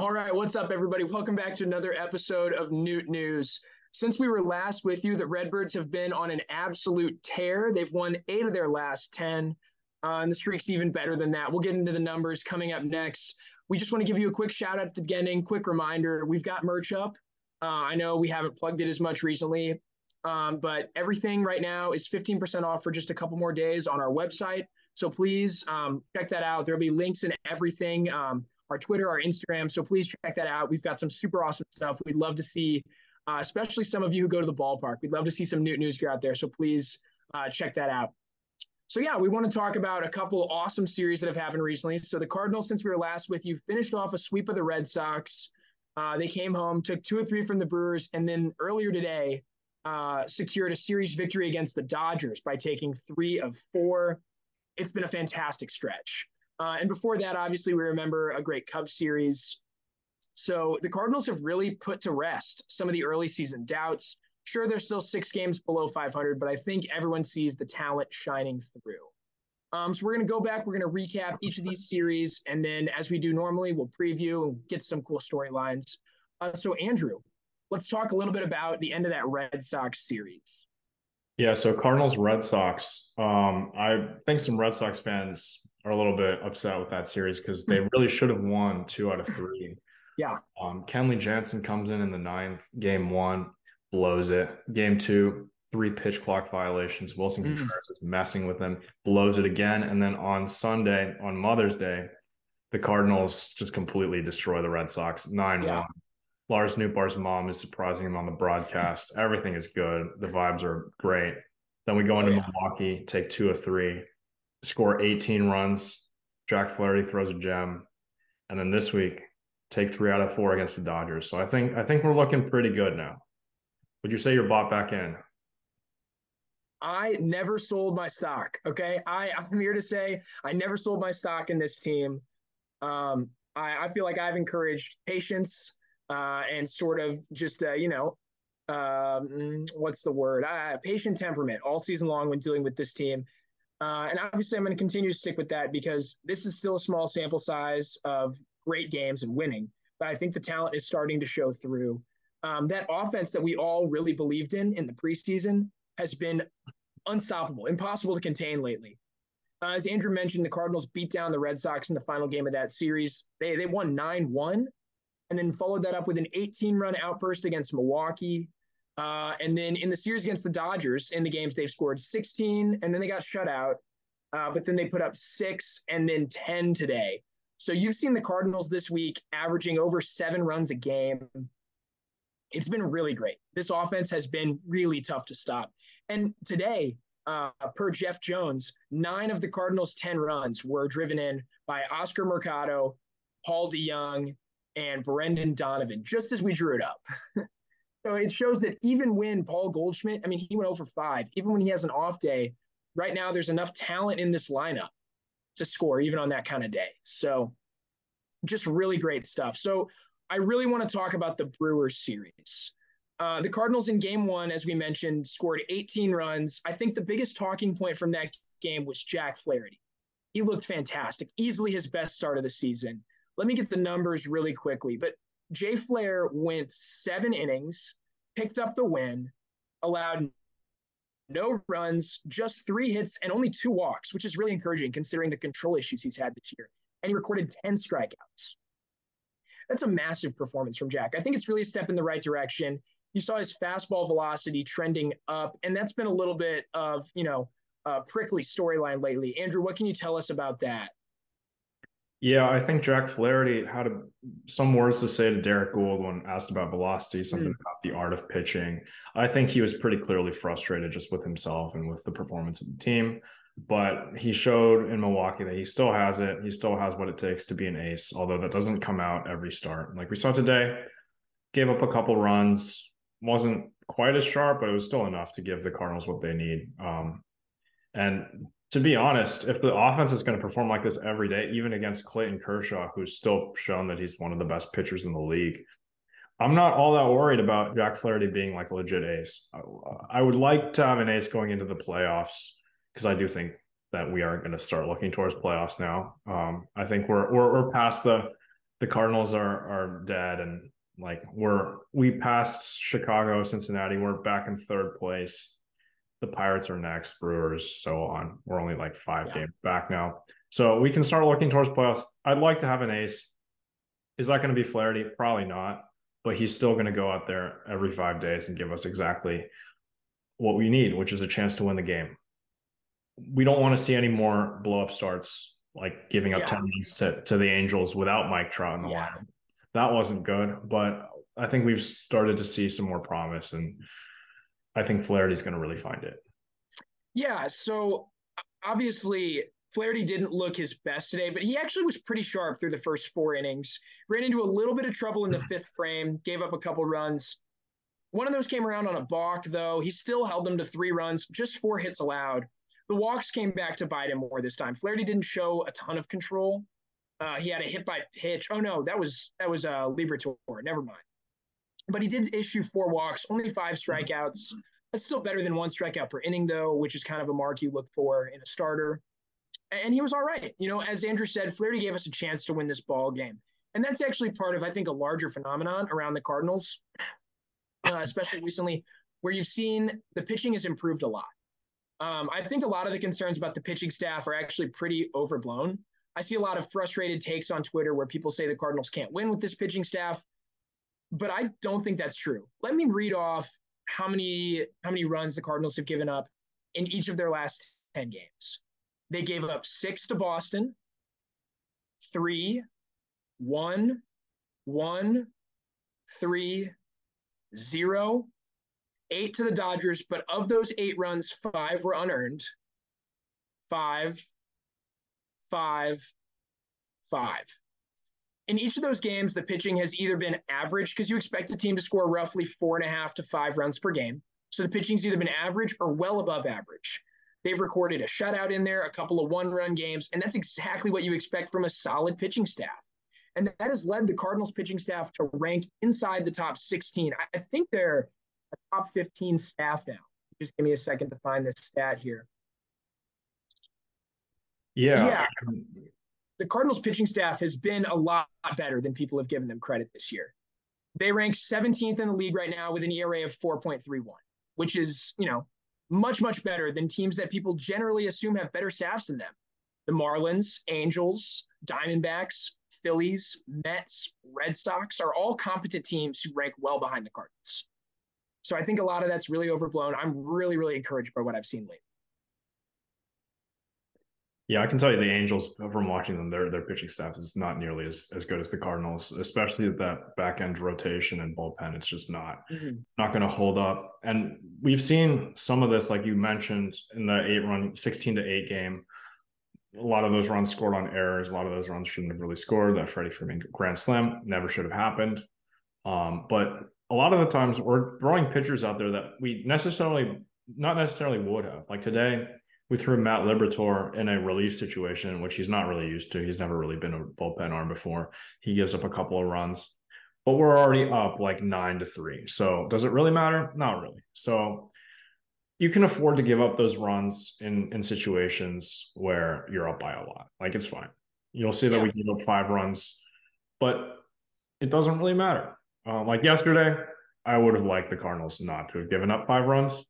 All right, what's up, everybody? Welcome back to another episode of Noot News. Since we were last with you, the Redbirds have been on an absolute tear. They've won eight of their last 10, uh, and the streak's even better than that. We'll get into the numbers coming up next. We just want to give you a quick shout out at the beginning, quick reminder we've got merch up. Uh, I know we haven't plugged it as much recently, um, but everything right now is 15% off for just a couple more days on our website. So please um, check that out. There'll be links and everything. Um, our Twitter, our Instagram. So please check that out. We've got some super awesome stuff. We'd love to see, uh, especially some of you who go to the ballpark. We'd love to see some Noot news gear out there. So please uh, check that out. So yeah, we want to talk about a couple awesome series that have happened recently. So the Cardinals, since we were last with you, finished off a sweep of the Red Sox. Uh, they came home, took two or three from the Brewers, and then earlier today uh, secured a series victory against the Dodgers by taking three of four. It's been a fantastic stretch. Uh, and before that, obviously, we remember a great Cubs series. So the Cardinals have really put to rest some of the early season doubts. Sure, they're still six games below 500, but I think everyone sees the talent shining through. Um, so we're going to go back. We're going to recap each of these series, and then, as we do normally, we'll preview and get some cool storylines. Uh, so, Andrew, let's talk a little bit about the end of that Red Sox series. Yeah, so Cardinals Red Sox. Um, I think some Red Sox fans are a little bit upset with that series because they really should have won two out of three. Yeah. Um, Kenley Jansen comes in in the ninth, game one, blows it. Game two, three pitch clock violations. Willson mm. Contreras is messing with them, blows it again. And then on Sunday, on Mother's Day, the Cardinals just completely destroy the Red Sox 9 yeah. 1. Lars Nootbaar's mom is surprising him on the broadcast. Everything is good. The vibes are great. Then we go into oh, yeah. Milwaukee, take two of three, score 18 runs. Jack Flaherty throws a gem. And then this week, take three out of four against the Dodgers. So I think I think we're looking pretty good now. Would you say you're bought back in? I never sold my stock. Okay. I, I'm here to say I never sold my stock in this team. Um, I, I feel like I've encouraged patience uh, and sort of just, uh, you know, um, what's the word? Uh, patient temperament all season long when dealing with this team. Uh, and obviously, I'm going to continue to stick with that because this is still a small sample size of great games and winning. But I think the talent is starting to show through. Um, that offense that we all really believed in in the preseason has been unstoppable, impossible to contain lately. Uh, as Andrew mentioned, the Cardinals beat down the Red Sox in the final game of that series. They they won nine one, and then followed that up with an 18 run outburst against Milwaukee. Uh, and then in the series against the Dodgers, in the games they've scored 16, and then they got shut out. Uh, but then they put up six and then 10 today. So you've seen the Cardinals this week averaging over seven runs a game. It's been really great. This offense has been really tough to stop. And today, uh, per Jeff Jones, nine of the Cardinals' 10 runs were driven in by Oscar Mercado, Paul DeJong, and Brendan Donovan, just as we drew it up. so it shows that even when Paul Goldschmidt, I mean, he went over five, even when he has an off day, right now there's enough talent in this lineup to score even on that kind of day. So just really great stuff. So I really want to talk about the Brewers series. Uh, the Cardinals in game one, as we mentioned, scored 18 runs. I think the biggest talking point from that game was Jack Flaherty. He looked fantastic, easily his best start of the season. Let me get the numbers really quickly. But Jay Flair went seven innings, picked up the win, allowed no runs, just three hits, and only two walks, which is really encouraging considering the control issues he's had this year. And he recorded 10 strikeouts. That's a massive performance from Jack. I think it's really a step in the right direction you saw his fastball velocity trending up, and that's been a little bit of you know a prickly storyline lately. Andrew, what can you tell us about that? Yeah, I think Jack Flaherty had a, some words to say to Derek Goold when asked about velocity, something mm. about the art of pitching. I think he was pretty clearly frustrated just with himself and with the performance of the team. But he showed in Milwaukee that he still has it. He still has what it takes to be an ace, although that doesn't come out every start. Like we saw today, gave up a couple runs, wasn't quite as sharp, but it was still enough to give the Cardinals what they need. Um, and to be honest, if the offense is going to perform like this every day, even against Clayton Kershaw, who's still shown that he's one of the best pitchers in the league, I'm not all that worried about Jack Flaherty being like a legit ace. I would like to have an ace going into the playoffs because I do think that we are going to start looking towards playoffs now. Um, I think we're, we're we're past the the Cardinals are are dead and like we're we passed Chicago, Cincinnati. We're back in third place. The Pirates are next, Brewers, so on. We're only like five yeah. games back now. So we can start looking towards playoffs. I'd like to have an ace. Is that going to be Flaherty? Probably not. But he's still going to go out there every five days and give us exactly what we need, which is a chance to win the game. We don't want to see any more blow up starts, like giving up yeah. 10 runs to, to the Angels without Mike Trout in the yeah. line that wasn't good. But I think we've started to see some more promise, and I think Flaherty's going to really find it. Yeah. So obviously, Flaherty didn't look his best today, but he actually was pretty sharp through the first four innings. Ran into a little bit of trouble in the fifth frame, gave up a couple runs. One of those came around on a balk, though. He still held them to three runs, just four hits allowed. The walks came back to bite him more this time. Flaherty didn't show a ton of control, uh, he had a hit by pitch. Oh no, that was that was uh, Liberatore. Never mind. But he did issue four walks, only five strikeouts. That's still better than one strikeout per inning, though, which is kind of a mark you look for in a starter. And he was all right. You know, as Andrew said, Flaherty gave us a chance to win this ball game. And that's actually part of, I think, a larger phenomenon around the Cardinals, uh, especially recently, where you've seen the pitching has improved a lot. Um, I think a lot of the concerns about the pitching staff are actually pretty overblown. I see a lot of frustrated takes on Twitter where people say the Cardinals can't win with this pitching staff, but I don't think that's true. Let me read off how many how many runs the Cardinals have given up in each of their last 10 games. They gave up 6 to Boston, three, one, one, three, zero, eight to the Dodgers, but of those 8 runs, 5 were unearned. 5 five, five. In each of those games, the pitching has either been average because you expect a team to score roughly four and a half to five runs per game. So the pitching's either been average or well above average. They've recorded a shutout in there, a couple of one run games, and that's exactly what you expect from a solid pitching staff. And that has led the Cardinals pitching staff to rank inside the top 16. I think they're a top 15 staff now. Just give me a second to find this stat here. Yeah. Yeah. Um, The Cardinals pitching staff has been a lot better than people have given them credit this year. They rank 17th in the league right now with an ERA of 4.31, which is, you know, much, much better than teams that people generally assume have better staffs than them. The Marlins, Angels, Diamondbacks, Phillies, Mets, Red Sox are all competent teams who rank well behind the Cardinals. So I think a lot of that's really overblown. I'm really, really encouraged by what I've seen lately. Yeah, I can tell you the Angels from watching them, their their pitching staff is not nearly as, as good as the Cardinals, especially that back end rotation and bullpen. It's just not mm-hmm. it's not going to hold up. And we've seen some of this, like you mentioned, in the eight run, sixteen to eight game. A lot of those runs scored on errors. A lot of those runs shouldn't have really scored. That Freddie Freeman Grand Slam never should have happened. Um, but a lot of the times we're throwing pitchers out there that we necessarily not necessarily would have. Like today, we threw Matt Liberatore in a relief situation, which he's not really used to. He's never really been a bullpen arm before. He gives up a couple of runs, but we're already up like nine to three. So does it really matter? Not really. So you can afford to give up those runs in in situations where you're up by a lot. Like it's fine. You'll see that yeah. we give up five runs, but it doesn't really matter. Uh, like yesterday, I would have liked the Cardinals not to have given up five runs.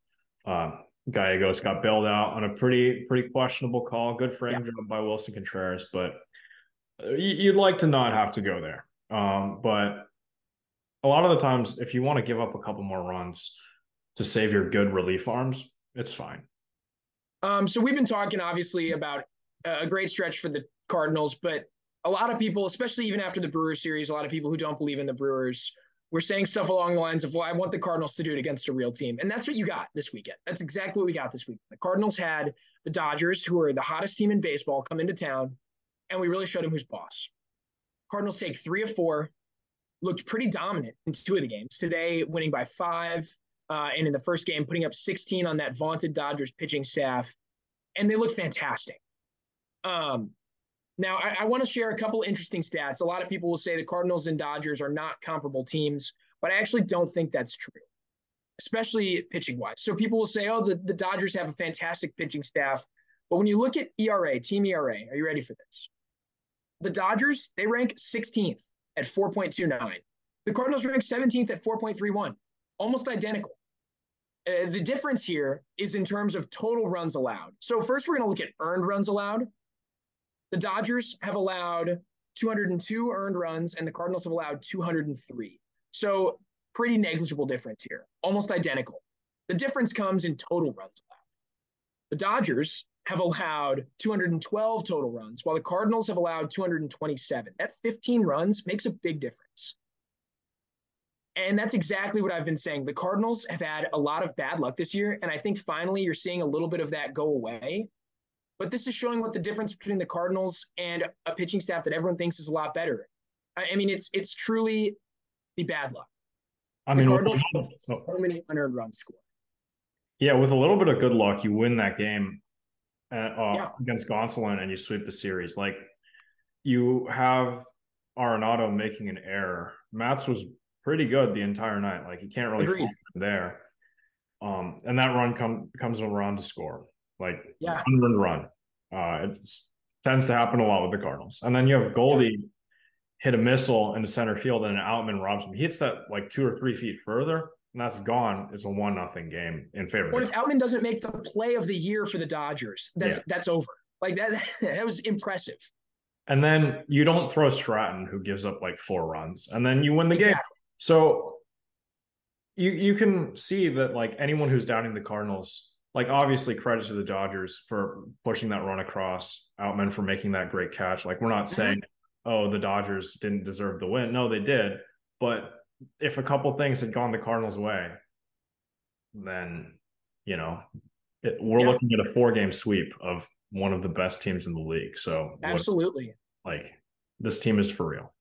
Uh, Gallegos got bailed out on a pretty pretty questionable call. Good frame yeah. job by Willson Contreras, but uh, you'd like to not have to go there. Um, but a lot of the times, if you want to give up a couple more runs to save your good relief arms, it's fine. Um, so we've been talking obviously about a great stretch for the Cardinals, but a lot of people, especially even after the Brewers series, a lot of people who don't believe in the Brewers we're saying stuff along the lines of, well, I want the Cardinals to do it against a real team. And that's what you got this weekend. That's exactly what we got this week. The Cardinals had the Dodgers, who are the hottest team in baseball, come into town, and we really showed them who's boss. Cardinals take three of four, looked pretty dominant in two of the games. Today, winning by five, uh, and in the first game, putting up 16 on that vaunted Dodgers pitching staff. And they looked fantastic. Um, now, I, I want to share a couple interesting stats. A lot of people will say the Cardinals and Dodgers are not comparable teams, but I actually don't think that's true, especially pitching wise. So people will say, oh, the, the Dodgers have a fantastic pitching staff. But when you look at ERA, team ERA, are you ready for this? The Dodgers, they rank 16th at 4.29. The Cardinals rank 17th at 4.31, almost identical. Uh, the difference here is in terms of total runs allowed. So, first, we're going to look at earned runs allowed. The Dodgers have allowed 202 earned runs, and the Cardinals have allowed 203. So, pretty negligible difference here, almost identical. The difference comes in total runs allowed. The Dodgers have allowed 212 total runs, while the Cardinals have allowed 227. That 15 runs makes a big difference. And that's exactly what I've been saying. The Cardinals have had a lot of bad luck this year. And I think finally you're seeing a little bit of that go away. But this is showing what the difference between the Cardinals and a pitching staff that everyone thinks is a lot better. I mean, it's it's truly the bad luck. I mean, the Cardinals so many unearned runs scored. Yeah, with a little bit of good luck, you win that game uh, yeah. against Gonsolin and you sweep the series. Like you have Arenado making an error. Matz was pretty good the entire night. Like you can't really there. Um, and that run come, comes around to score. Like yeah, unearned run. Uh, it tends to happen a lot with the Cardinals. And then you have Goldie yeah. hit a missile into center field and Outman robs him. He hits that like two or three feet further and that's gone. It's a one nothing game in favor. What if Outman doesn't make the play of the year for the Dodgers? That's yeah. that's over. Like that that was impressive. And then you don't throw Stratton, who gives up like four runs, and then you win the exactly. game. So you you can see that like anyone who's doubting the Cardinals, like obviously credit to the Dodgers for pushing that run across, Outman for making that great catch. Like we're not mm-hmm. saying, oh, the Dodgers didn't deserve the win. No, they did. But if a couple things had gone the Cardinals' way, then you know it, we're yeah. looking at a four-game sweep of one of the best teams in the league. So absolutely, what, like this team is for real.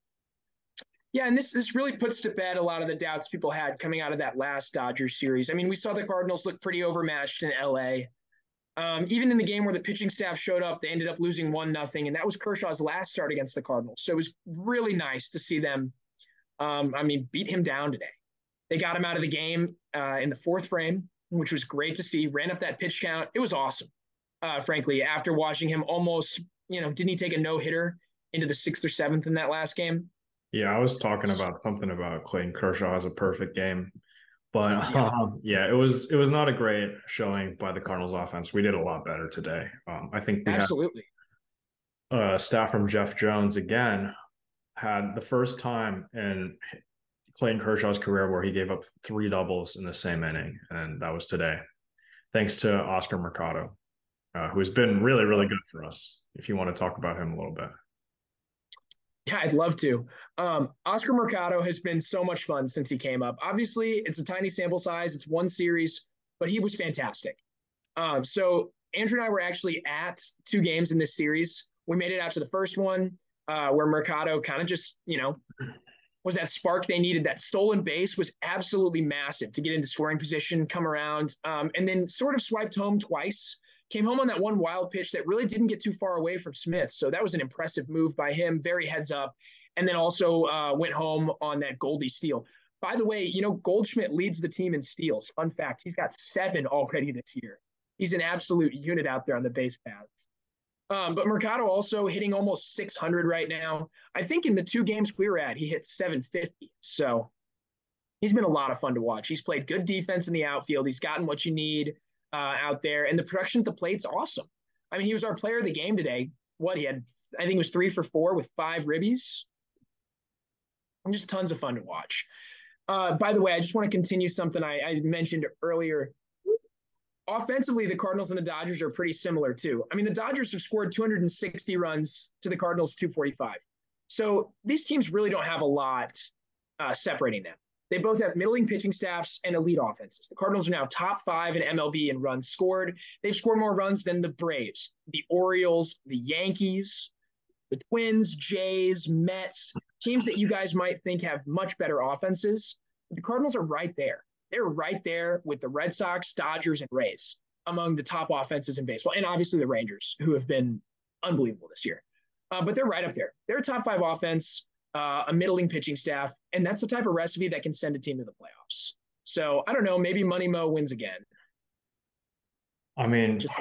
Yeah, and this this really puts to bed a lot of the doubts people had coming out of that last Dodgers series. I mean, we saw the Cardinals look pretty overmatched in LA. Um, even in the game where the pitching staff showed up, they ended up losing one nothing, and that was Kershaw's last start against the Cardinals. So it was really nice to see them um, I mean, beat him down today. They got him out of the game uh, in the fourth frame, which was great to see. Ran up that pitch count. It was awesome, uh, frankly, after watching him almost, you know, didn't he take a no hitter into the sixth or seventh in that last game? Yeah, I was talking about something about Clayton Kershaw has a perfect game. But yeah. Um, yeah. it was it was not a great showing by the Cardinals offense. We did a lot better today. Um, I think absolutely. Had, uh, staff from Jeff Jones again had the first time in Clayton Kershaw's career where he gave up three doubles in the same inning, and that was today, thanks to Oscar Mercado, uh, who has been really, really good for us. If you want to talk about him a little bit. Yeah, I'd love to. Um, Oscar Mercado has been so much fun since he came up. Obviously, it's a tiny sample size, it's one series, but he was fantastic. Um, so, Andrew and I were actually at two games in this series. We made it out to the first one uh, where Mercado kind of just, you know, was that spark they needed. That stolen base was absolutely massive to get into scoring position, come around, um, and then sort of swiped home twice. Came home on that one wild pitch that really didn't get too far away from Smith. So that was an impressive move by him, very heads up. And then also uh, went home on that Goldie steal. By the way, you know, Goldschmidt leads the team in steals. Fun fact, he's got seven already this year. He's an absolute unit out there on the base paths. Um, but Mercado also hitting almost 600 right now. I think in the two games we were at, he hit 750. So he's been a lot of fun to watch. He's played good defense in the outfield. He's gotten what you need uh, out there, and the production at the plate's awesome. I mean, he was our player of the game today. What he had, I think, it was three for four with five ribbies. And just tons of fun to watch. Uh, by the way, I just want to continue something I, I mentioned earlier offensively, the Cardinals and the Dodgers are pretty similar too. I mean, the Dodgers have scored 260 runs to the Cardinals 245. So these teams really don't have a lot uh, separating them. They both have middling pitching staffs and elite offenses. The Cardinals are now top five in MLB in runs scored. They've scored more runs than the Braves, the Orioles, the Yankees, the Twins, Jays, Mets, teams that you guys might think have much better offenses. The Cardinals are right there they're right there with the Red Sox, Dodgers, and Rays among the top offenses in baseball, and obviously the Rangers, who have been unbelievable this year. Uh, but they're right up there. They're a top five offense, uh, a middling pitching staff, and that's the type of recipe that can send a team to the playoffs. So I don't know. Maybe Money Mo wins again. I mean, Just,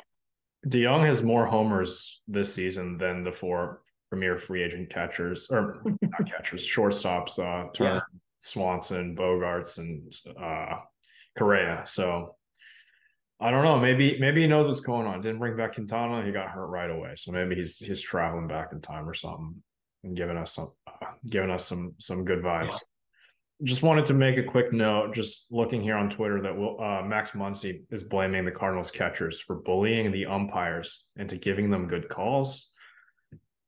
DeJong has more homers this season than the four premier free agent catchers or not catchers, shortstops, uh, Turner, yeah. Swanson, Bogaerts, and uh, Correa. So I don't know. Maybe maybe he knows what's going on. Didn't bring back Quintana. He got hurt right away. So maybe he's he's traveling back in time or something and giving us some giving us some some good vibes. Yeah. Just wanted to make a quick note. Just looking here on Twitter that will, uh, Max Muncy is blaming the Cardinals catchers for bullying the umpires into giving them good calls.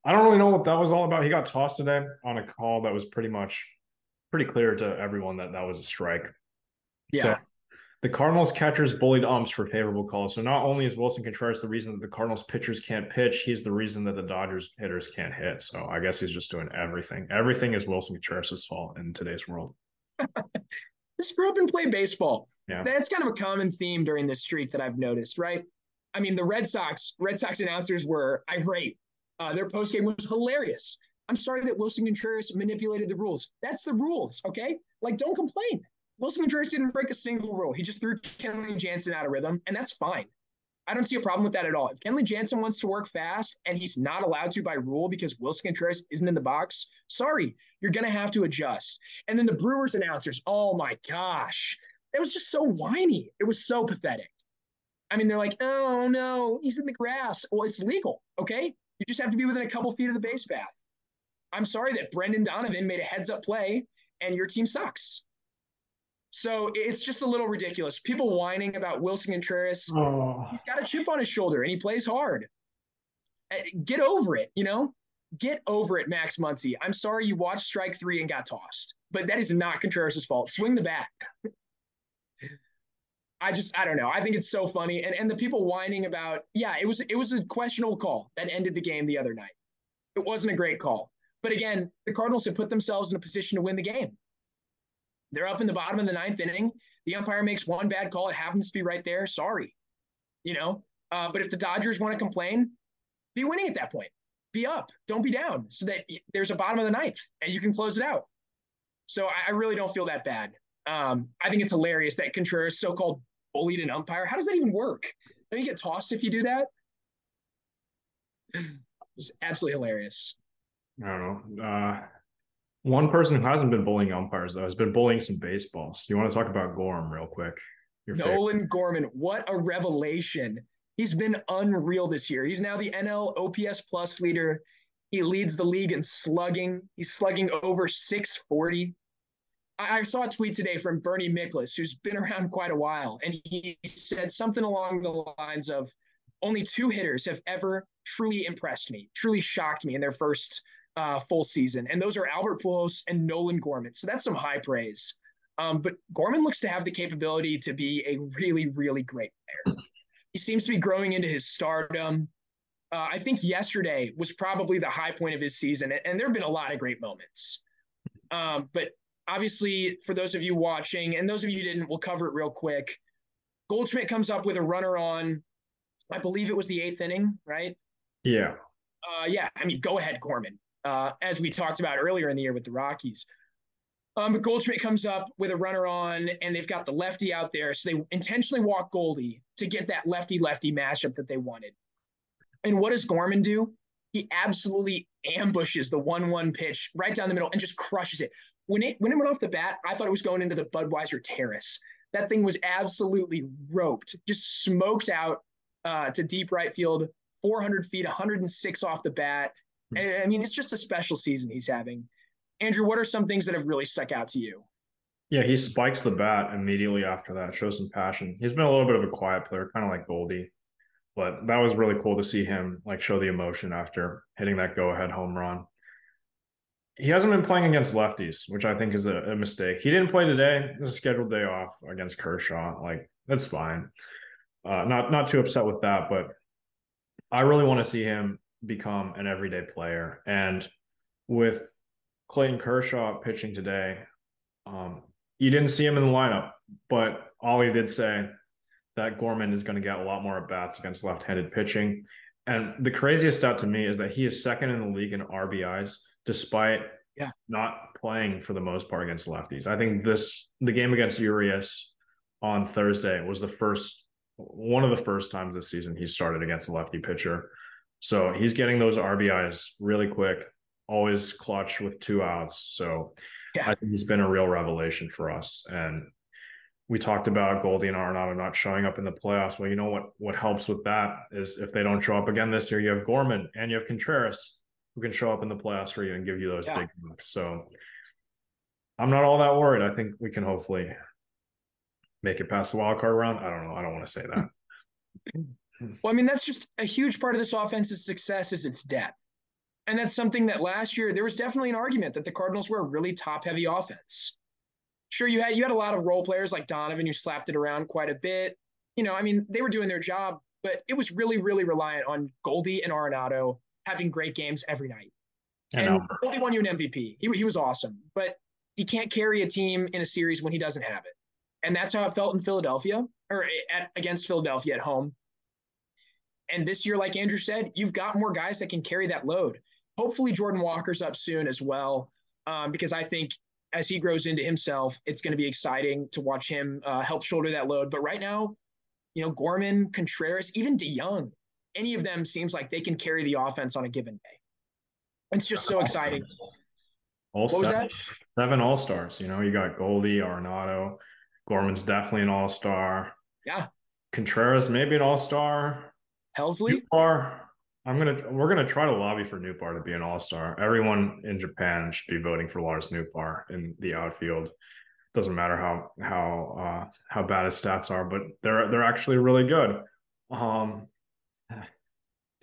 I don't really know what that was all about. He got tossed today on a call that was pretty much pretty clear to everyone that that was a strike. Yeah. So the Cardinals catchers bullied umps for favorable calls. So not only is Willson Contreras the reason that the Cardinals pitchers can't pitch, he's the reason that the Dodgers hitters can't hit. So I guess he's just doing everything. Everything is Willson Contreras' fault in today's world. just grow up and play baseball. Yeah. That's kind of a common theme during this streak that I've noticed, right? I mean, the Red Sox, Red Sox announcers were irate. Uh, their post game was hilarious. I'm sorry that Willson Contreras manipulated the rules. That's the rules, okay? Like, don't complain. Willson Contreras didn't break a single rule. He just threw Kenley Jansen out of rhythm, and that's fine. I don't see a problem with that at all. If Kenley Jansen wants to work fast and he's not allowed to by rule because Willson Contreras isn't in the box, sorry, you're going to have to adjust. And then the Brewers announcers, oh my gosh, it was just so whiny. It was so pathetic. I mean, they're like, oh no, he's in the grass. Well, it's legal, okay? You just have to be within a couple feet of the base path. I'm sorry that Brendan Donovan made a heads up play and your team sucks. So it's just a little ridiculous. People whining about Willson Contreras. Oh. He's got a chip on his shoulder and he plays hard. Eh, get over it, you know? Get over it, Max Muncy. I'm sorry you watched strike three and got tossed, but that is not Contreras' fault. Swing the bat. I just I don't know. I think it's so funny. And and the people whining about, yeah, it was it was a questionable call that ended the game the other night. It wasn't a great call. But again, the Cardinals have put themselves in a position to win the game. They're up in the bottom of the ninth inning. The umpire makes one bad call. It happens to be right there. Sorry. You know, uh, but if the Dodgers want to complain, be winning at that point. Be up. Don't be down so that there's a bottom of the ninth and you can close it out. So I, I really don't feel that bad. Um, I think it's hilarious that Contreras so called bullied an umpire. How does that even work? Don't you get tossed if you do that? It's absolutely hilarious. I don't know. Uh, one person who hasn't been bullying umpires though has been bullying some baseballs. Do you want to talk about Gorm real quick? Your Nolan favorite? Gorman, what a revelation! He's been unreal this year. He's now the NL OPS plus leader. He leads the league in slugging. He's slugging over 640. I, I saw a tweet today from Bernie Miklasz, who's been around quite a while, and he said something along the lines of, "Only two hitters have ever truly impressed me, truly shocked me in their first uh, full season, and those are Albert Pujols and Nolan Gorman. So that's some high praise. Um, but Gorman looks to have the capability to be a really, really great player. He seems to be growing into his stardom. Uh, I think yesterday was probably the high point of his season, and there have been a lot of great moments. Um, but obviously, for those of you watching, and those of you who didn't, we'll cover it real quick. Goldschmidt comes up with a runner on, I believe it was the eighth inning, right? Yeah. Uh, yeah. I mean, go ahead, Gorman uh, as we talked about earlier in the year with the Rockies. Um, but Goldschmidt comes up with a runner on, and they've got the lefty out there. So they intentionally walk Goldie to get that lefty lefty matchup that they wanted. And what does Gorman do? He absolutely ambushes the 1 1 pitch right down the middle and just crushes it. When it when it went off the bat, I thought it was going into the Budweiser terrace. That thing was absolutely roped, just smoked out uh, to deep right field, 400 feet, 106 off the bat. I mean, it's just a special season he's having. Andrew, what are some things that have really stuck out to you? Yeah, he spikes the bat immediately after that, shows some passion. He's been a little bit of a quiet player, kind of like Goldie, but that was really cool to see him like show the emotion after hitting that go-ahead home run. He hasn't been playing against lefties, which I think is a, a mistake. He didn't play today. It's a scheduled day off against Kershaw. Like that's fine. Uh, not not too upset with that, but I really want to see him become an everyday player. And with Clayton Kershaw pitching today, um, you didn't see him in the lineup, but Ollie did say that Gorman is going to get a lot more at bats against left-handed pitching. And the craziest stat to me is that he is second in the league in RBIs, despite yeah. not playing for the most part against lefties. I think this the game against Urias on Thursday was the first one of the first times this season he started against a lefty pitcher. So he's getting those RBIs really quick, always clutch with two outs. So yeah. I think he's been a real revelation for us. And we talked about Goldie and Arenado not showing up in the playoffs. Well, you know what? What helps with that is if they don't show up again this year, you have Gorman and you have Contreras who can show up in the playoffs for you and give you those yeah. big bucks. So I'm not all that worried. I think we can hopefully make it past the wild card round. I don't know. I don't want to say that. well, I mean, that's just a huge part of this offense's success is its depth. And that's something that last year there was definitely an argument that the Cardinals were a really top heavy offense. Sure, you had you had a lot of role players like Donovan who slapped it around quite a bit. You know, I mean, they were doing their job, but it was really, really reliant on Goldie and Arenado having great games every night. And, and Goldie won you an MVP. He, he was awesome, but he can't carry a team in a series when he doesn't have it. And that's how it felt in Philadelphia or at, against Philadelphia at home. And this year, like Andrew said, you've got more guys that can carry that load. Hopefully, Jordan Walker's up soon as well, um, because I think as he grows into himself, it's going to be exciting to watch him uh, help shoulder that load. But right now, you know, Gorman, Contreras, even DeJong, any of them seems like they can carry the offense on a given day. It's just so exciting. All what seven, was that? Seven All Stars. You know, you got Goldie, Arenado, Gorman's definitely an all star. Yeah. Contreras, maybe an all star. Helsley? Nootbaar. I'm gonna we're gonna try to lobby for Nootbaar to be an all star. Everyone in Japan should be voting for Lars Nootbaar in the outfield. Doesn't matter how how uh, how bad his stats are, but they're they're actually really good. Um,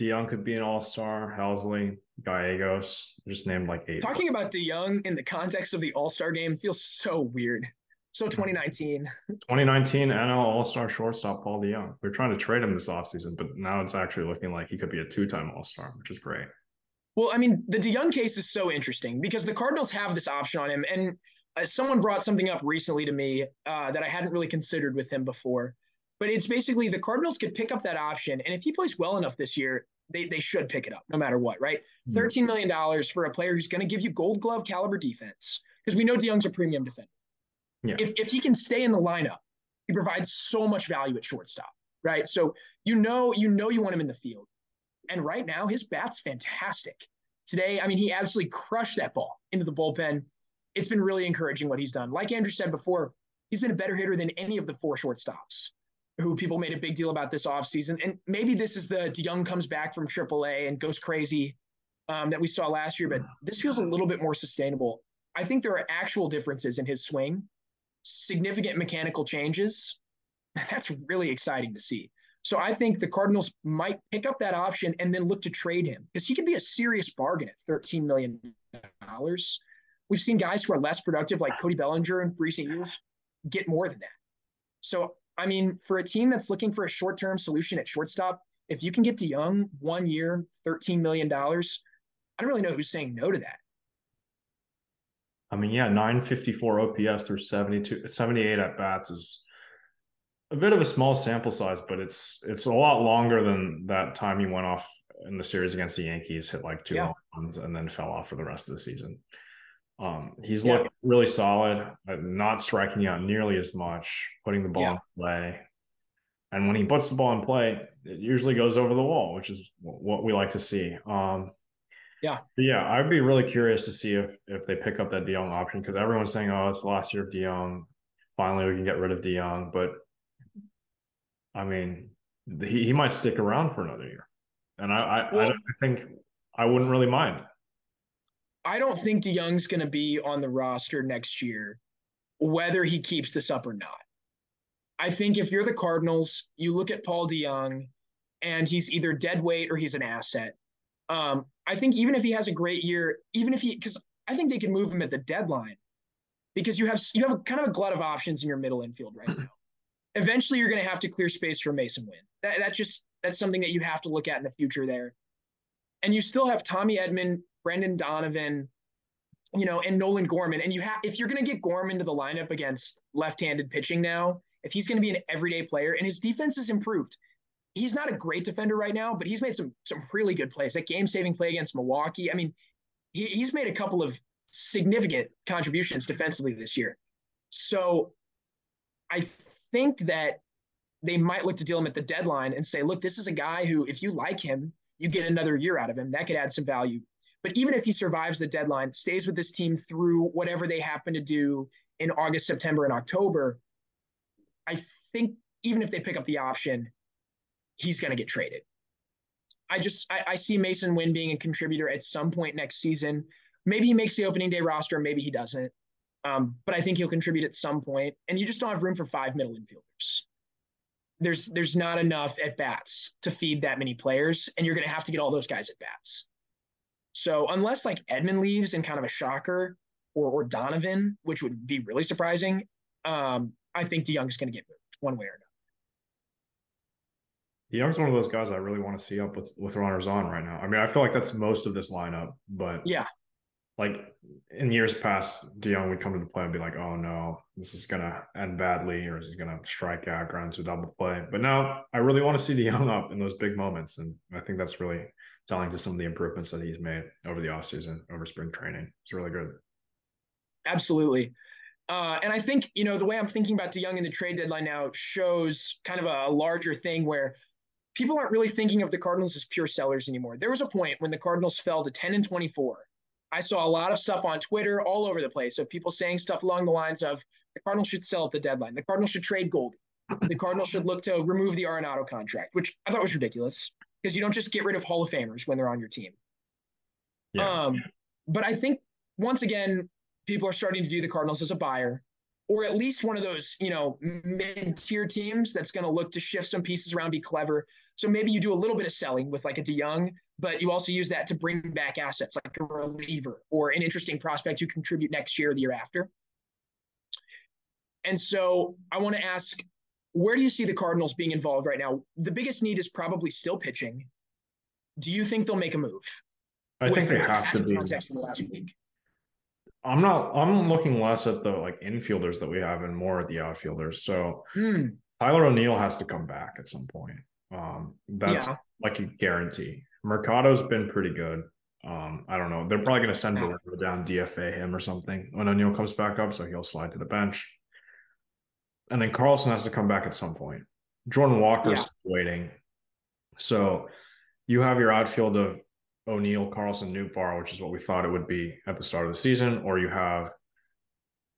DeJong could be an all star. Helsley, Gallegos, just named like eight. Talking about DeJong in the context of the All Star game feels so weird. So 2019. 2019 NL All Star shortstop Paul DeJong. We are trying to trade him this offseason, but now it's actually looking like he could be a two time All Star, which is great. Well, I mean, the DeJong case is so interesting because the Cardinals have this option on him. And uh, someone brought something up recently to me uh, that I hadn't really considered with him before. But it's basically the Cardinals could pick up that option. And if he plays well enough this year, they, they should pick it up no matter what, right? Mm-hmm. $13 million for a player who's going to give you gold glove caliber defense because we know DeJong's a premium defender. Yeah. If, if he can stay in the lineup, he provides so much value at shortstop, right? So you know, you know, you want him in the field. And right now, his bat's fantastic. Today, I mean, he absolutely crushed that ball into the bullpen. It's been really encouraging what he's done. Like Andrew said before, he's been a better hitter than any of the four shortstops who people made a big deal about this offseason. And maybe this is the DeJong comes back from AAA and goes crazy um, that we saw last year, but this feels a little bit more sustainable. I think there are actual differences in his swing significant mechanical changes. That's really exciting to see. So I think the Cardinals might pick up that option and then look to trade him because he could be a serious bargain at $13 million. We've seen guys who are less productive, like Cody Bellinger in recent years, get more than that. So, I mean, for a team that's looking for a short term solution at shortstop, if you can get DeJong one year, $13 million, I don't really know who's saying no to that. I mean, yeah, 954 OPS through 72, 78 at bats is a bit of a small sample size, but it's it's a lot longer than that time he went off in the series against the Yankees, hit like two yeah. runs and then fell off for the rest of the season. Um, he's yeah. looking really solid, uh, not striking out nearly as much, putting the ball yeah. in play. And when he puts the ball in play, it usually goes over the wall, which is what we like to see. Um, yeah. Yeah, I'd be really curious to see if if they pick up that DeJong option because everyone's saying, "Oh, it's the last year of DeJong. Finally, we can get rid of DeJong." But I mean, he, he might stick around for another year, and I I, well, I, think I wouldn't really mind. I don't think DeJong's going to be on the roster next year, whether he keeps this up or not. I think if you're the Cardinals, you look at Paul DeJong, and he's either dead weight or he's an asset. Um, I think even if he has a great year, even if he, because I think they can move him at the deadline, because you have you have a, kind of a glut of options in your middle infield right now. Eventually, you're going to have to clear space for Masyn Winn. That, that's just that's something that you have to look at in the future there. And you still have Tommy Edman, Brendan Donovan, you know, and Nolan Gorman. And you have if you're going to get Gorman to the lineup against left-handed pitching now, if he's going to be an everyday player, and his defense has improved, he's not a great defender right now, but he's made some some really good plays. That game saving play against Milwaukee. I mean, he, he's made a couple of significant contributions defensively this year. So I think that they might look to deal him at the deadline and say, look, this is a guy who, if you like him, you get another year out of him. That could add some value. But even if he survives the deadline, stays with this team through whatever they happen to do in August, September, and October, I think even if they pick up the option, he's going to get traded. I just I, I, see Masyn Winn being a contributor at some point next season. Maybe he makes the opening day roster, maybe he doesn't. Um, but I think he'll contribute at some point. And you just don't have room for five middle infielders. There's there's not enough at bats to feed that many players, and you're going to have to get all those guys at bats. So unless like Edman leaves in kind of a shocker, or or Donovan, which would be really surprising, um, I think DeJong's going to get moved one way or another. DeJong's one of those guys I really want to see up with with runners on right now. I mean, I feel like that's most of this lineup, but yeah, like in years past, DeJong would come to the play and be like, "Oh no, this is gonna end badly, or is gonna strike out, ground to double play?" But now I really want to see DeJong up in those big moments, and I think that's really telling to some of the improvements that he's made over the offseason, over spring training. It's really good. Absolutely. Uh, and I think, you know, the way I'm thinking about DeJong in the trade deadline now shows kind of a larger thing where people aren't really thinking of the Cardinals as pure sellers anymore. There was a point when the Cardinals fell to 10 and 24 I saw a lot of stuff on Twitter all over the place of people saying stuff along the lines of the Cardinals should sell at the deadline. The Cardinals should trade Goldie. The Cardinals should look to remove the Arenado contract, which I thought was ridiculous because you don't just get rid of Hall of Famers when they're on your team. Yeah. Um, but I think once again, people are starting to view the Cardinals as a buyer, or at least one of those, you know, mid-tier teams that's going to look to shift some pieces around, be clever. So maybe you do a little bit of selling with like a DeJong, but you also use that to bring back assets like a reliever or an interesting prospect who contribute next year or the year after. And so I want to ask, where do you see the Cardinals being involved right now? The biggest need is probably still pitching. Do you think they'll make a move? I think they have to be. Context in the last week. I'm not. I'm looking less at the like infielders that we have and more at the outfielders. So mm. Tyler O'Neill has to come back at some point. Um, that's yeah. like a guarantee. Mercado's been pretty good. Um, I don't know. They're probably going to send down, DFA him or something when O'Neill comes back up, so he'll slide to the bench. And then Carlson has to come back at some point. Jordan Walker's yeah. waiting. So you have your outfield of O'Neill, Carlson, Nootbaar, which is what we thought it would be at the start of the season, or you have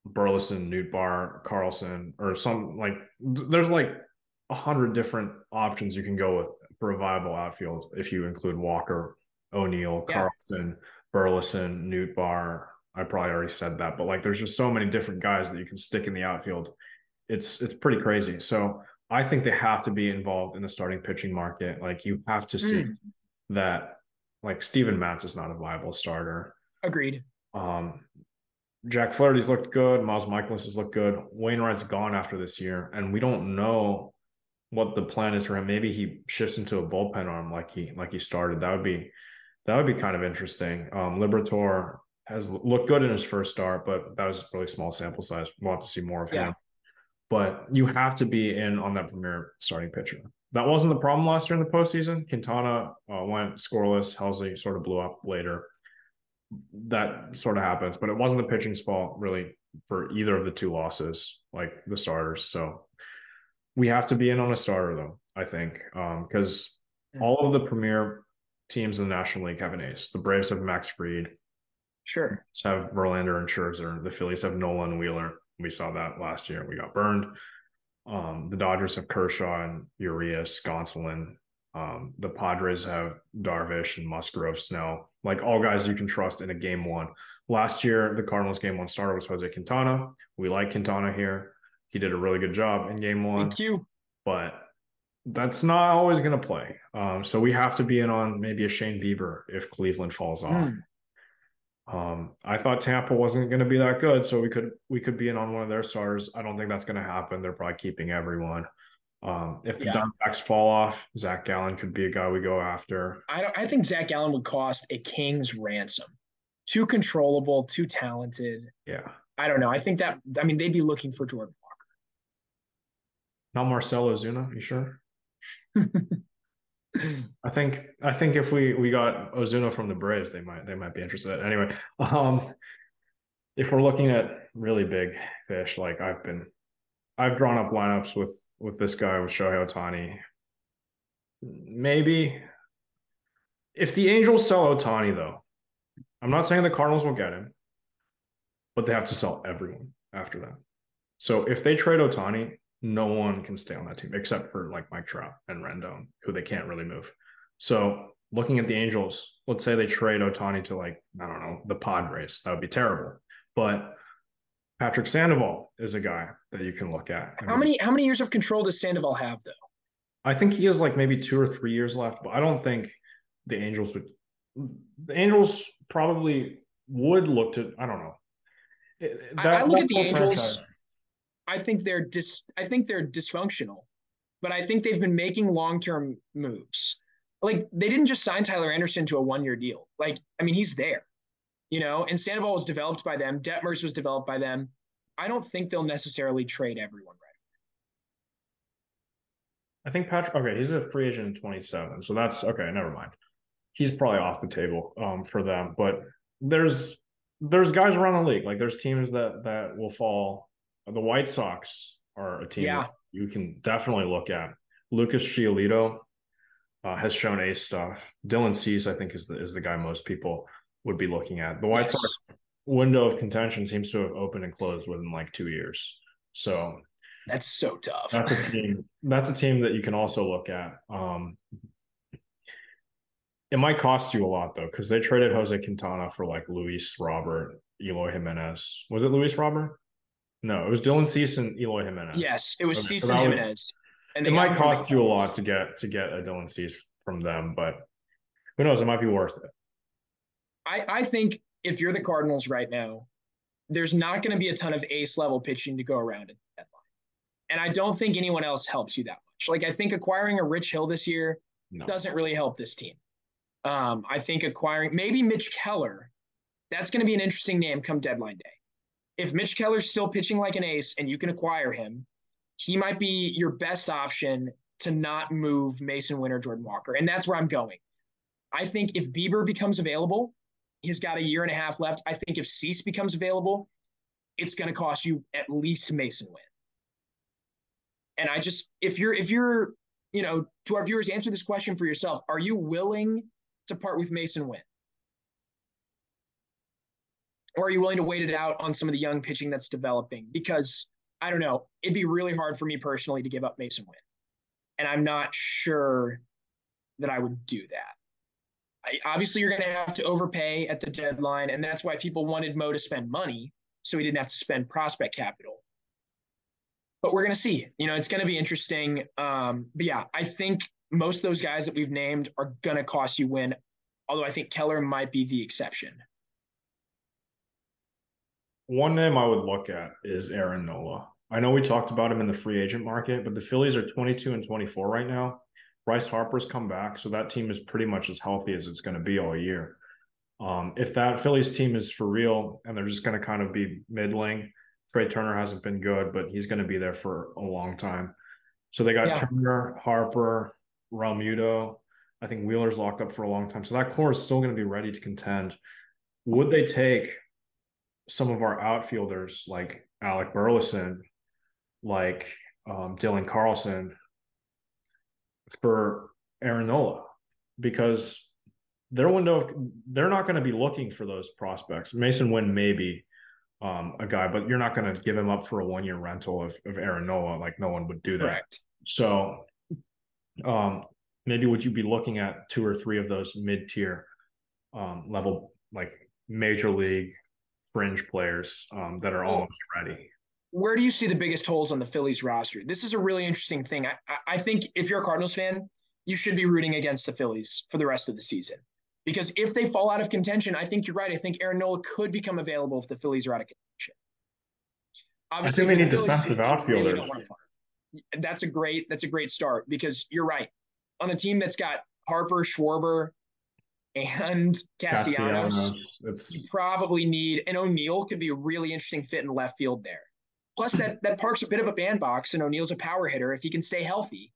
Burleson, Nootbaar, Carlson, or some like there's like a hundred different options you can go with for a viable outfield if you include Walker, O'Neill, yeah. Carlson, Burleson, Nootbaar. I probably already said that, but like there's just so many different guys that you can stick in the outfield. It's it's pretty crazy. So I think they have to be involved in the starting pitching market. Like you have to see mm. that like Steven Matz is not a viable starter. Agreed. Um Jack Flaherty's looked good. Miles Mikolas has looked good. Wainwright's gone after this year, and we don't know what the plan is for him. Maybe he shifts into a bullpen arm like he like he started. That would be that would be kind of interesting. Um, Liberatore has looked good in his first start, but that was really small sample size. We'll have to see more of yeah. him. But you have to be in on that premier starting pitcher. That wasn't the problem last year in the postseason. Quintana uh, went scoreless. Helsley sort of blew up later. That sort of happens, but it wasn't the pitching's fault really for either of the two losses, like the starters. So we have to be in on a starter though. I think because um, all of the premier teams in the National League have an ace. The Braves have Max Fried. Sure. Have Verlander and Scherzer. The Phillies have Nolan Wheeler. We saw that last year. We got burned. Um, the Dodgers have Kershaw and Urias, Gonsolin. Um, the Padres have Darvish and Musgrove, Snell, like all guys you can trust in a game one. Last year, the Cardinals game one starter was Jose Quintana. We like Quintana here. He did a really good job in game one. Thank you. But that's not always going to play. Um, so we have to be in on maybe a Shane Bieber if Cleveland falls off. Mm. Um, I thought Tampa wasn't going to be that good, so we could we could be in on one of their stars. I don't think that's going to happen. They're probably keeping everyone. Um, if the yeah. Diamondbacks fall off, Zach Gallen could be a guy we go after. I don't, I think Zach Gallen would cost a king's ransom. Too controllable, too talented. Yeah. I don't know. I think that I mean they'd be looking for Jordan Walker. not Marcell Ozuna. You sure? I think I think if we we got Ozuna from the Braves, they might they might be interested. Anyway, um, if we're looking at really big fish, like I've been, I've drawn up lineups with with this guy with Shohei Ohtani. Maybe if the Angels sell Ohtani, though, I'm not saying the Cardinals will get him, but they have to sell everyone after that. So if they trade Ohtani, no one can stay on that team except for like Mike Trout and Rendon, who they can't really move. So looking at the Angels, let's say they trade Ohtani to like, I don't know, the Padres. That would be terrible. But Patrick Sandoval is a guy that you can look at. How many how many years of control does Sandoval have though? I think he has like maybe two or three years left, but I don't think the Angels would the Angels probably would look to I don't know. That, I, I look at the Angels. Franchise. I think they're dis. I think they're dysfunctional, but I think they've been making long term moves. Like they didn't just sign Tyler Anderson to a one year deal. Like I mean, he's there, you know. And Sandoval was developed by them. Detmers was developed by them. I don't think they'll necessarily trade everyone right. I think Patrick. Okay, he's a free agent in twenty seven, so that's okay. Never mind. He's probably off the table um, for them, but there's there's guys around the league. Like there's teams that that will fall. The White Sox are a team yeah. you can definitely look at. Lucas Giolito uh, has shown ace stuff. Dylan Cease, I think, is the is the guy most people would be looking at. The White yes. Sox window of contention seems to have opened and closed within like two years. So that's so tough. That's a team. That's a team that you can also look at. Um, it might cost you a lot though, because they traded Jose Quintana for like Luis Robert, Eloy Jimenez. Was it Luis Robert? No, it was Dylan Cease and Eloy Jimenez. Yes, it was okay, Cease so and Jimenez. Was, and it might cost you a lot to get to get a Dylan Cease from them, but who knows? It might be worth it. I, I think if you're the Cardinals right now, there's not going to be a ton of ace level pitching to go around at the deadline. And I don't think anyone else helps you that much. Like I think acquiring a Rich Hill this year no. doesn't really help this team. Um, I think acquiring maybe Mitch Keller, that's going to be an interesting name come deadline day. If Mitch Keller's still pitching like an ace and you can acquire him, he might be your best option to not move Masyn Winn, Jordan Walker. And that's where I'm going. I think if Bieber becomes available, he's got a year and a half left. I think if Cease becomes available, it's going to cost you at least Masyn Winn. And I just, if you're, if you're, you know, to our viewers, answer this question for yourself. Are you willing to part with Masyn Winn? Or are you willing to wait it out on some of the young pitching that's developing? Because I don't know, it'd be really hard for me personally to give up Masyn Winn. And I'm not sure that I would do that. I, obviously, you're going to have to overpay at the deadline. And that's why people wanted Mo to spend money so he didn't have to spend prospect capital. But we're going to see. You know, it's going to be interesting. Um, but yeah, I think most of those guys that we've named are going to cost you Winn, although I think Keller might be the exception. One name I would look at is Aaron Nola. I know we talked about him in the free agent market, but the Phillies are 22 and 24 right now. Bryce Harper's come back, so that team is pretty much as healthy as it's going to be all year. Um, if that Phillies team is for real and they're just going to kind of be middling, Trea Turner hasn't been good, but he's going to be there for a long time. So they got yeah. Turner, Harper, Realmuto. I think Wheeler's locked up for a long time. So that core is still going to be ready to contend. Would they take some of our outfielders like Alec Burleson, like um, Dylan Carlson for Aaron Nola? Because their window of, they're not going to be looking for those prospects. Masyn Winn maybe um, a guy, but you're not going to give him up for a one year rental of, of Aaron Nola. Like no one would do that. Correct. So um, maybe would you be looking at two or three of those mid tier um, level, like major league fringe players um, that are almost ready? Where do you see the biggest holes on the Phillies roster? This is a really interesting thing. I, I think if you're a Cardinals fan, you should be rooting against the Phillies for the rest of the season. Because if they fall out of contention, I think you're right. I think Aaron Nola could become available if the Phillies are out of contention. Obviously, I think they need the defensive outfielders. That's a great. That's a great start because you're right on a team that's got Harper, Schwarber, and Castellanos, Castellanos. you probably need and O'Neill could be a really interesting fit in left field there. Plus, that that park's a bit of a bandbox, and O'Neill's a power hitter if he can stay healthy.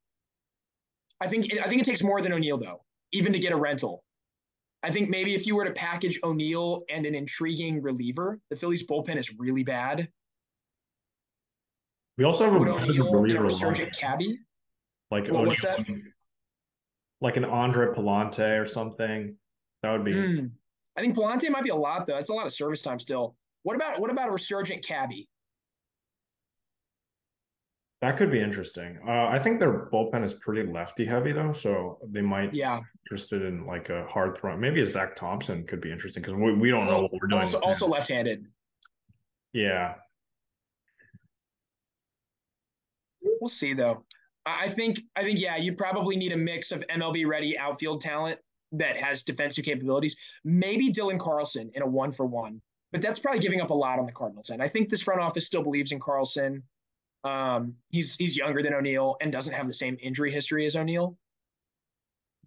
I think it, I think it takes more than O'Neill though, even to get a rental. I think maybe if you were to package O'Neill and an intriguing reliever, the Phillies bullpen is really bad. We also have a, reliever resurgent cabbie. Like well, what's that? like an Andre Pallante or something. That would be. Mm. I think Pallante might be a lot though. It's a lot of service time still. What about what about a resurgent Cabby? That could be interesting. Uh, I think their bullpen is pretty lefty heavy though, so they might yeah interested in like a hard throw. Maybe a Zach Thompson could be interesting because we, we don't know what we're doing. Also, also left-handed. Yeah, we'll see though. I think I think yeah, you probably need a mix of MLB ready outfield talent that has defensive capabilities. Maybe Dylan Carlson in a one for one, but that's probably giving up a lot on the Cardinals end. I think this front office still believes in Carlson. Um, he's he's younger than O'Neill and doesn't have the same injury history as O'Neill.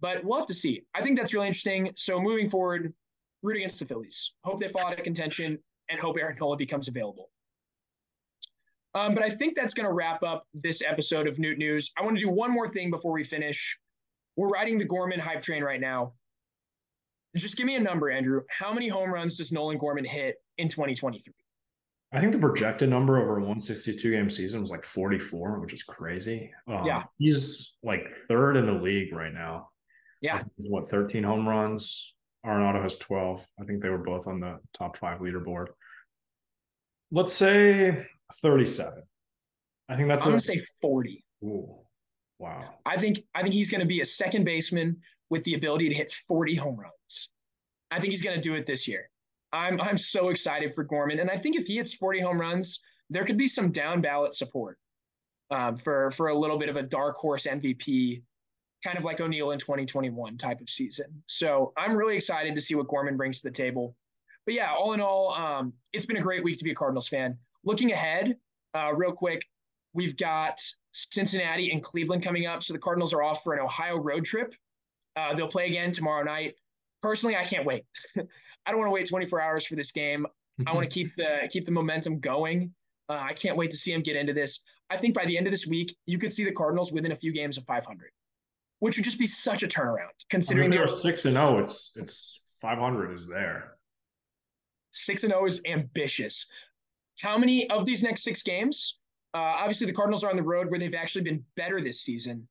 But we'll have to see. I think that's really interesting. So moving forward, root against the Phillies. Hope they fall out of contention and hope Aaron Nola becomes available. Um, but I think that's going to wrap up this episode of Noot News. I want to do one more thing before we finish. We're riding the Gorman hype train right now. Just give me a number, Andrew. How many home runs does Nolan Gorman hit in 2023? I think the projected number over a 162 game season was like 44, which is crazy. Um, yeah. He's like third in the league right now. Yeah. What, 13 home runs? Arenado has 12. I think they were both on the top five leaderboard. Let's say 37. I think that's I'm a, gonna say 40. Ooh, wow. I think I think he's gonna be a second baseman with the ability to hit 40 home runs. I think he's gonna do it this year. I'm I'm so excited for Gorman. And I think if he hits 40 home runs, there could be some down ballot support um, for for a little bit of a dark horse MVP, kind of like O'Neill in 2021 type of season. So I'm really excited to see what Gorman brings to the table. But yeah, all in all, um, it's been a great week to be a Cardinals fan. Looking ahead, uh, real quick, we've got Cincinnati and Cleveland coming up. So the Cardinals are off for an Ohio road trip. Uh, they'll play again tomorrow night. Personally, I can't wait. I don't want to wait 24 hours for this game. I want to keep the keep the momentum going. Uh, I can't wait to see them get into this. I think by the end of this week, you could see the Cardinals within a few games of 500, which would just be such a turnaround. Considering I mean, they're six and zero, oh, it's it's 500 is there. Six and zero oh is ambitious. How many of these next six games? Uh, obviously, the Cardinals are on the road where they've actually been better this season.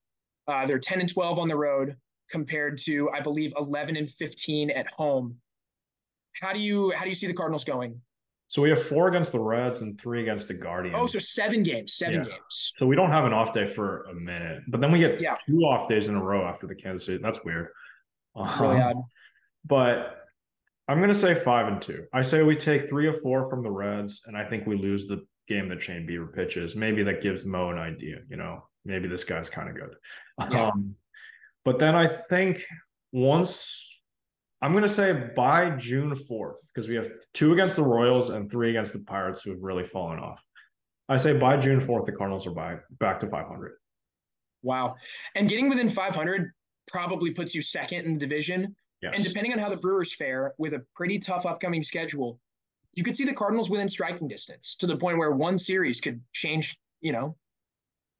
Uh, they're 10 and 12 on the road compared to, I believe, 11 and 15 at home. How do you how do you see the Cardinals going? So we have four against the Reds and three against the Guardians. Oh, so seven games, seven yeah. games. So we don't have an off day for a minute, but then we get yeah. two off days in a row after the Kansas City. That's weird. Really um, odd. But I'm going to say five and two. I say we take three or four from the Reds, and I think we lose the game that Shane Bieber pitches. Maybe that gives Mo an idea. You know, maybe this guy's kind of good. Yeah. Um, but then I think once I'm going to say by June 4th, because we have two against the Royals and three against the Pirates who have really fallen off. I say by June 4th, the Cardinals are by, back to 500. Wow. And getting within 500 probably puts you second in the division. Yes. And depending on how the Brewers fare with a pretty tough upcoming schedule, you could see the Cardinals within striking distance to the point where one series could change, you know,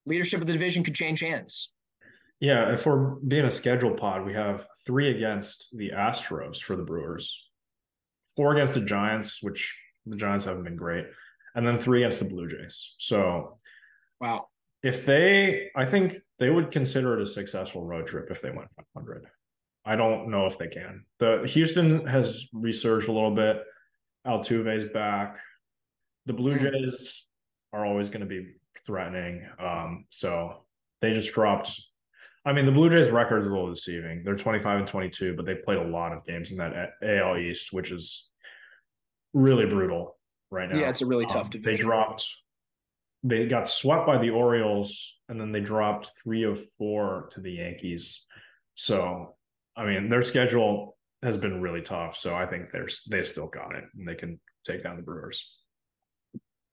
leadership of the division could change hands. Yeah, if we're being a schedule pod, we have three against the Astros for the Brewers, four against the Giants, which the Giants haven't been great, and then three against the Blue Jays. So, wow. If they, I think they would consider it a successful road trip if they went 500. I don't know if they can. The Houston has resurged a little bit. Altuve's back. The Blue hmm. Jays are always going to be threatening. Um, so they just dropped. I mean, the Blue Jays' record is a little deceiving. They're 25 and 22, but they played a lot of games in that AL East, which is really brutal right now. Yeah, it's a really tough um, division. They dropped. They got swept by the Orioles, and then they dropped three of four to the Yankees. So I mean, their schedule has been really tough, so I think they're, they've still got it and they can take down the Brewers.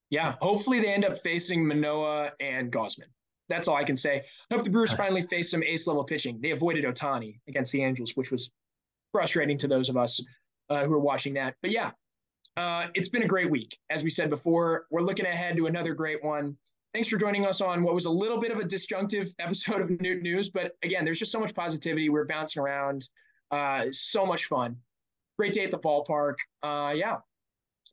Yeah, hopefully they end up facing Manoah and Gausman. That's all I can say. Hope the Brewers finally face some ace level pitching. They avoided Ohtani against the Angels, which was frustrating to those of us uh, who are watching that. But yeah, uh, it's been a great week. As we said before, we're looking ahead to another great one. Thanks for joining us on what was a little bit of a disjunctive episode of Noot News. But again, there's just so much positivity. We're bouncing around. Uh, so much fun. Great day at the ballpark. Uh, yeah.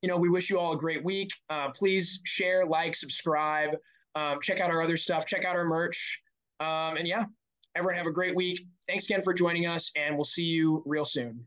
You know, we wish you all a great week. Uh, please share, like, subscribe, um, check out our other stuff, check out our merch. Um, and yeah, everyone have a great week. Thanks again for joining us, and we'll see you real soon.